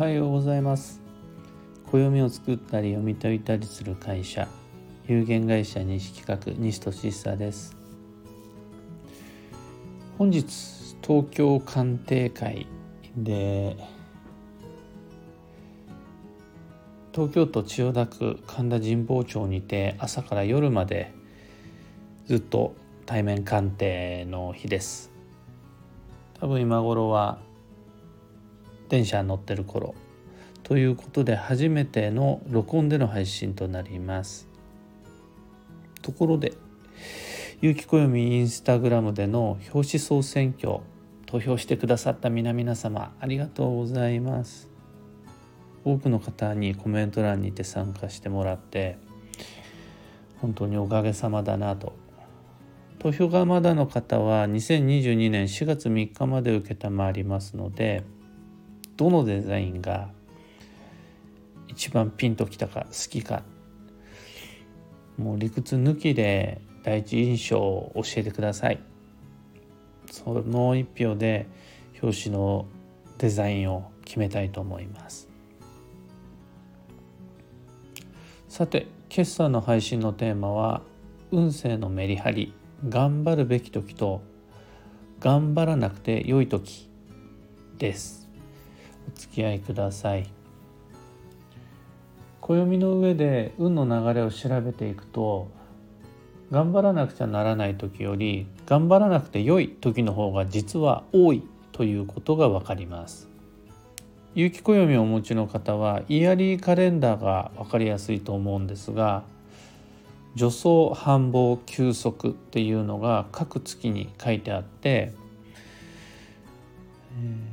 はようございます。暦を作ったり読み解いたりする会社有限会社西企画西俊久です。本日東京鑑定会で東京都千代田区神田神保町にて朝から夜までずっと対面鑑定の日です。多分今頃は電車に乗ってる頃ということで初めての録音での配信となります。ところで有機暦インスタグラムでの表紙総選挙投票してくださった皆々様ありがとうございます。多くの方にコメント欄にて参加してもらって本当におかげさまだなと。投票がまだの方は2022年4月3日まで承りますのでどのデザインが一番ピンときたか好きか。もう理屈抜きで第一印象を教えてください。その一票で表紙のデザインを決めたいと思います。さて今朝の配信のテーマは運勢のメリハリ。頑張るべき時と頑張らなくて良い時です。お付き合いください。暦の上で運の流れを調べていくと頑張らなくちゃならない時より頑張らなくて良い時の方が実は多いということが分かります。有機暦をお持ちの方はイヤリーカレンダーが分かりやすいと思うんですが助走繁忙休息っていうのが各月に書いてあって、えー、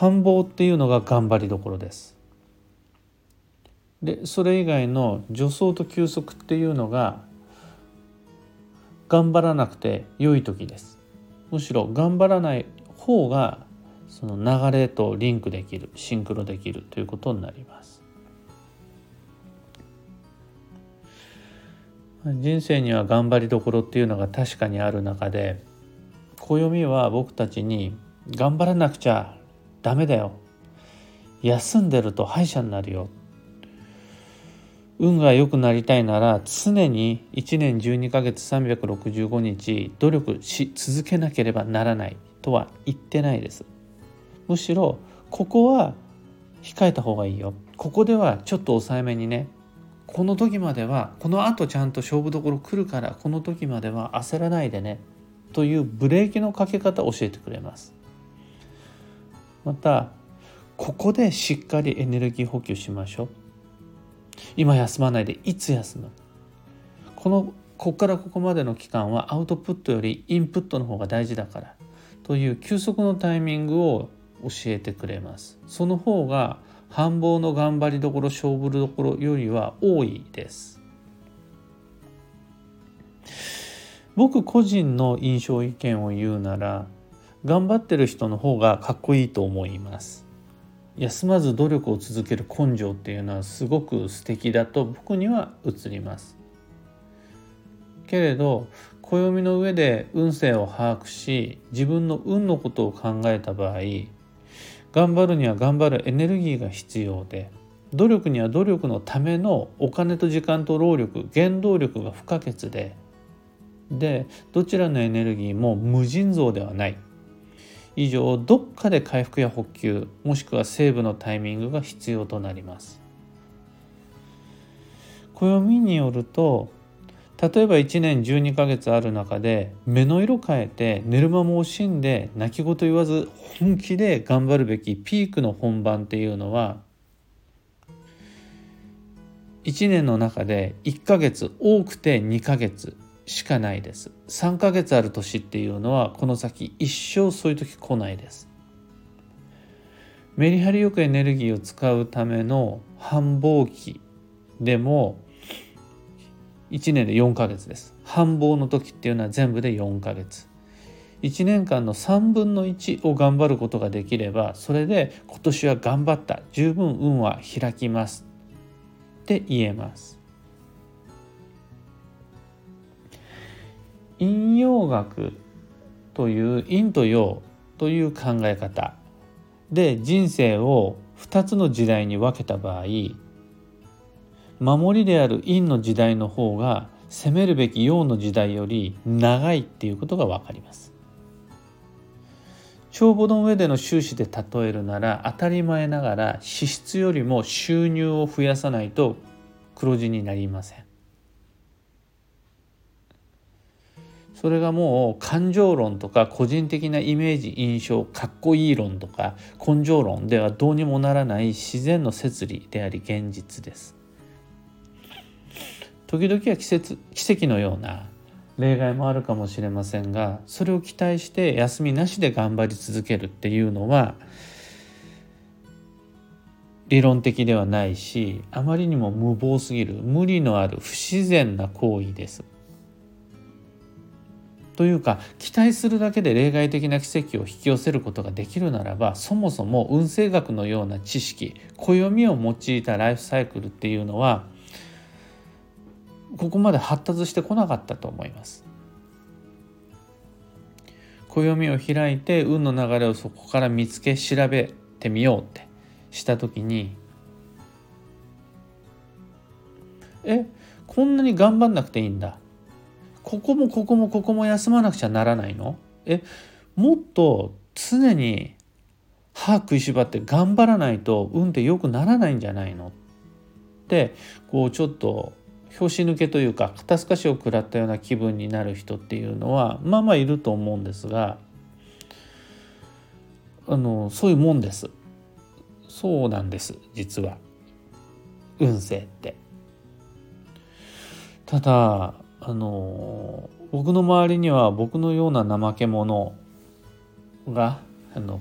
繁忙っていうのが頑張りどころです。でそれ以外の助走と休息っていうのが頑張らなくて良い時です。むしろ頑張らない方がその流れとリンクできるシンクロできるということになります。人生には頑張りどころっていうのが確かにある中で暦は僕たちに頑張らなくちゃダメだよ。休んでると敗者になるよ。運が良くなりたいなら常に1年12ヶ月365日努力し続けなければならないとは言ってないです。むしろここは控えた方がいいよ。ここではちょっと抑えめにね。この時まではこのあとちゃんと勝負どころ来るからこの時までは焦らないでね。というブレーキのかけ方を教えてくれます。またここでしっかりエネルギー補給しましょう。今休まないでいつ休む？このここからここまでの期間はアウトプットよりインプットの方が大事だからという休息のタイミングを教えてくれます。その方が繁忙の頑張りどころ勝負どころよりは多いです。僕個人の印象意見を言うなら頑張ってる人の方がかっこいいと思います。休まず努力を続ける根性っていうのはすごく素敵だと僕には映ります。けれど暦の上で運勢を把握し自分の運のことを考えた場合頑張るには頑張るエネルギーが必要で努力には努力のためのお金と時間と労力原動力が不可欠ででどちらのエネルギーも無尽蔵ではない。以上どっかで回復や補給もしくはセーブのタイミングが必要となります。暦によると例えば1年12ヶ月ある中で目の色変えて寝る間も惜しんで泣き言言わず本気で頑張るべきピークの本番っていうのは1年の中で1ヶ月多くて2ヶ月しかないです。3ヶ月ある年っていうのはこの先一生そういう時来ないです。メリハリよくエネルギーを使うための繁忙期でも1年で4ヶ月です。繁忙の時っていうのは全部で4ヶ月。1年間の3分の1を頑張ることができればそれで今年は頑張った。十分運は開きます。って言えます。陰陽学という陰と陽という考え方で人生を2つの時代に分けた場合守りである陰の時代の方が攻めるべき陽の時代より長いっていうことが分かります。帳簿の上での収支で例えるなら当たり前ながら支出よりも収入を増やさないと黒字になりません。それがもう感情論とか個人的なイメージ印象かっこいい論とか根性論ではどうにもならない自然の摂理であり現実です。時々は季節奇跡のような例外もあるかもしれませんがそれを期待して休みなしで頑張り続けるっていうのは理論的ではないしあまりにも無謀すぎる無理のある不自然な行為です。というか期待するだけで例外的な奇跡を引き寄せることができるならばそもそも運勢学のような知識暦を用いたライフサイクルっていうのはここまで発達してこなかったと思います。暦を開いて運の流れをそこから見つけ調べてみようってした時にえこんなに頑張んなくていいんだここもここもここも休まなくちゃならないの？えもっと常に歯食いしばって頑張らないと運って良くならないんじゃないの？ってこうちょっと拍子抜けというか肩透かしを食らったような気分になる人っていうのはまあまあいると思うんですがあのそういうもんです。そうなんです実は。運勢って。ただあの僕の周りには僕のような怠け者があの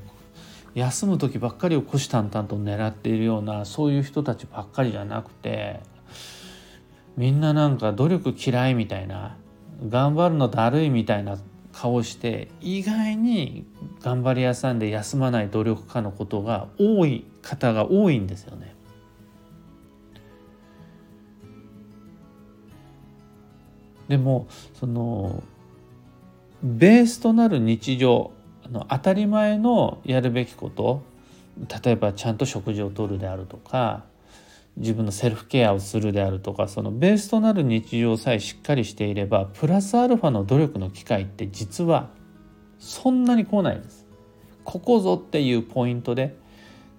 休む時ばっかりを虎視眈々と狙っているようなそういう人たちばっかりじゃなくてみんななんか努力嫌いみたいな頑張るのだるいみたいな顔して意外に頑張り屋さんで休まない努力家のことが多い方が多いんですよね。でもそのベースとなる日常あの当たり前のやるべきこと例えばちゃんと食事をとるであるとか自分のセルフケアをするであるとかそのベースとなる日常さえしっかりしていればプラスアルファの努力の機会って実はそんなに来ないです。ここぞっていうポイントで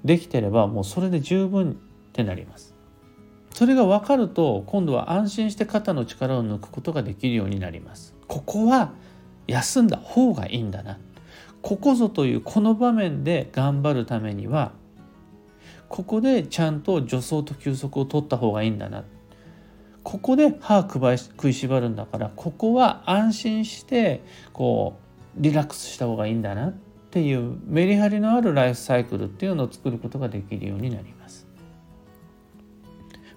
できてればもうそれで十分ってなります。それが分かると今度は安心して肩の力を抜くことができるようになります。ここは休んだ方がいいんだな。ここぞというこの場面で頑張るためにはここでちゃんと助走と休息を取った方がいいんだな。ここで歯食いしばるんだからここは安心してこうリラックスした方がいいんだなっていうメリハリのあるライフサイクルっていうのを作ることができるようになります。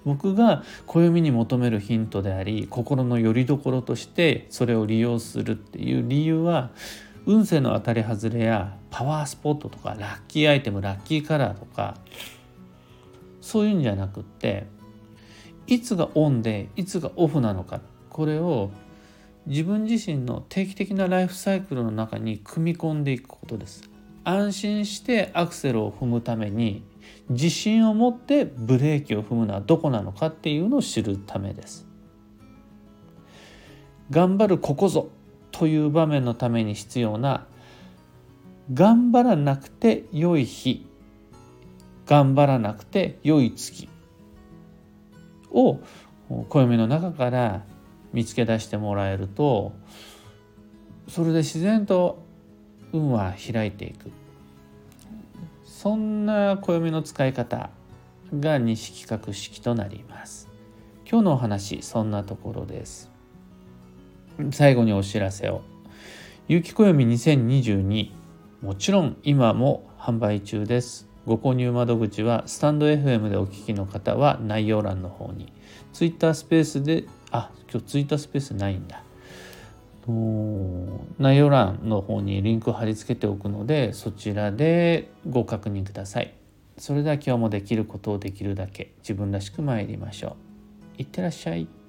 僕が暦に求めるヒントであり心の拠り所としてそれを利用するっていう理由は運勢の当たり外れやパワースポットとかラッキーアイテムラッキーカラーとかそういうんじゃなくっていつがオンでいつがオフなのかこれを自分自身の定期的なライフサイクルの中に組み込んでいくことです。安心してアクセルを踏むために自信を持ってブレーキを踏むのはどこなのかっていうのを知るためです。頑張るここぞという場面のために必要な頑張らなくて良い日頑張らなくて良い月を暦の中から見つけ出してもらえるとそれで自然と運は開いていくそんな暦の使い方が西企画式となります。今日のお話そんなところです。最後にお知らせを。有機暦2022もちろん今も販売中です。ご購入窓口はスタンド FM でお聞きの方は概要欄の方に。Twitter スペースであ今日 Twitter スペースないんだ。内容欄の方にリンクを貼り付けておくのでそちらでご確認ください。それでは今日もできることをできるだけ自分らしく参りましょう。いってらっしゃい。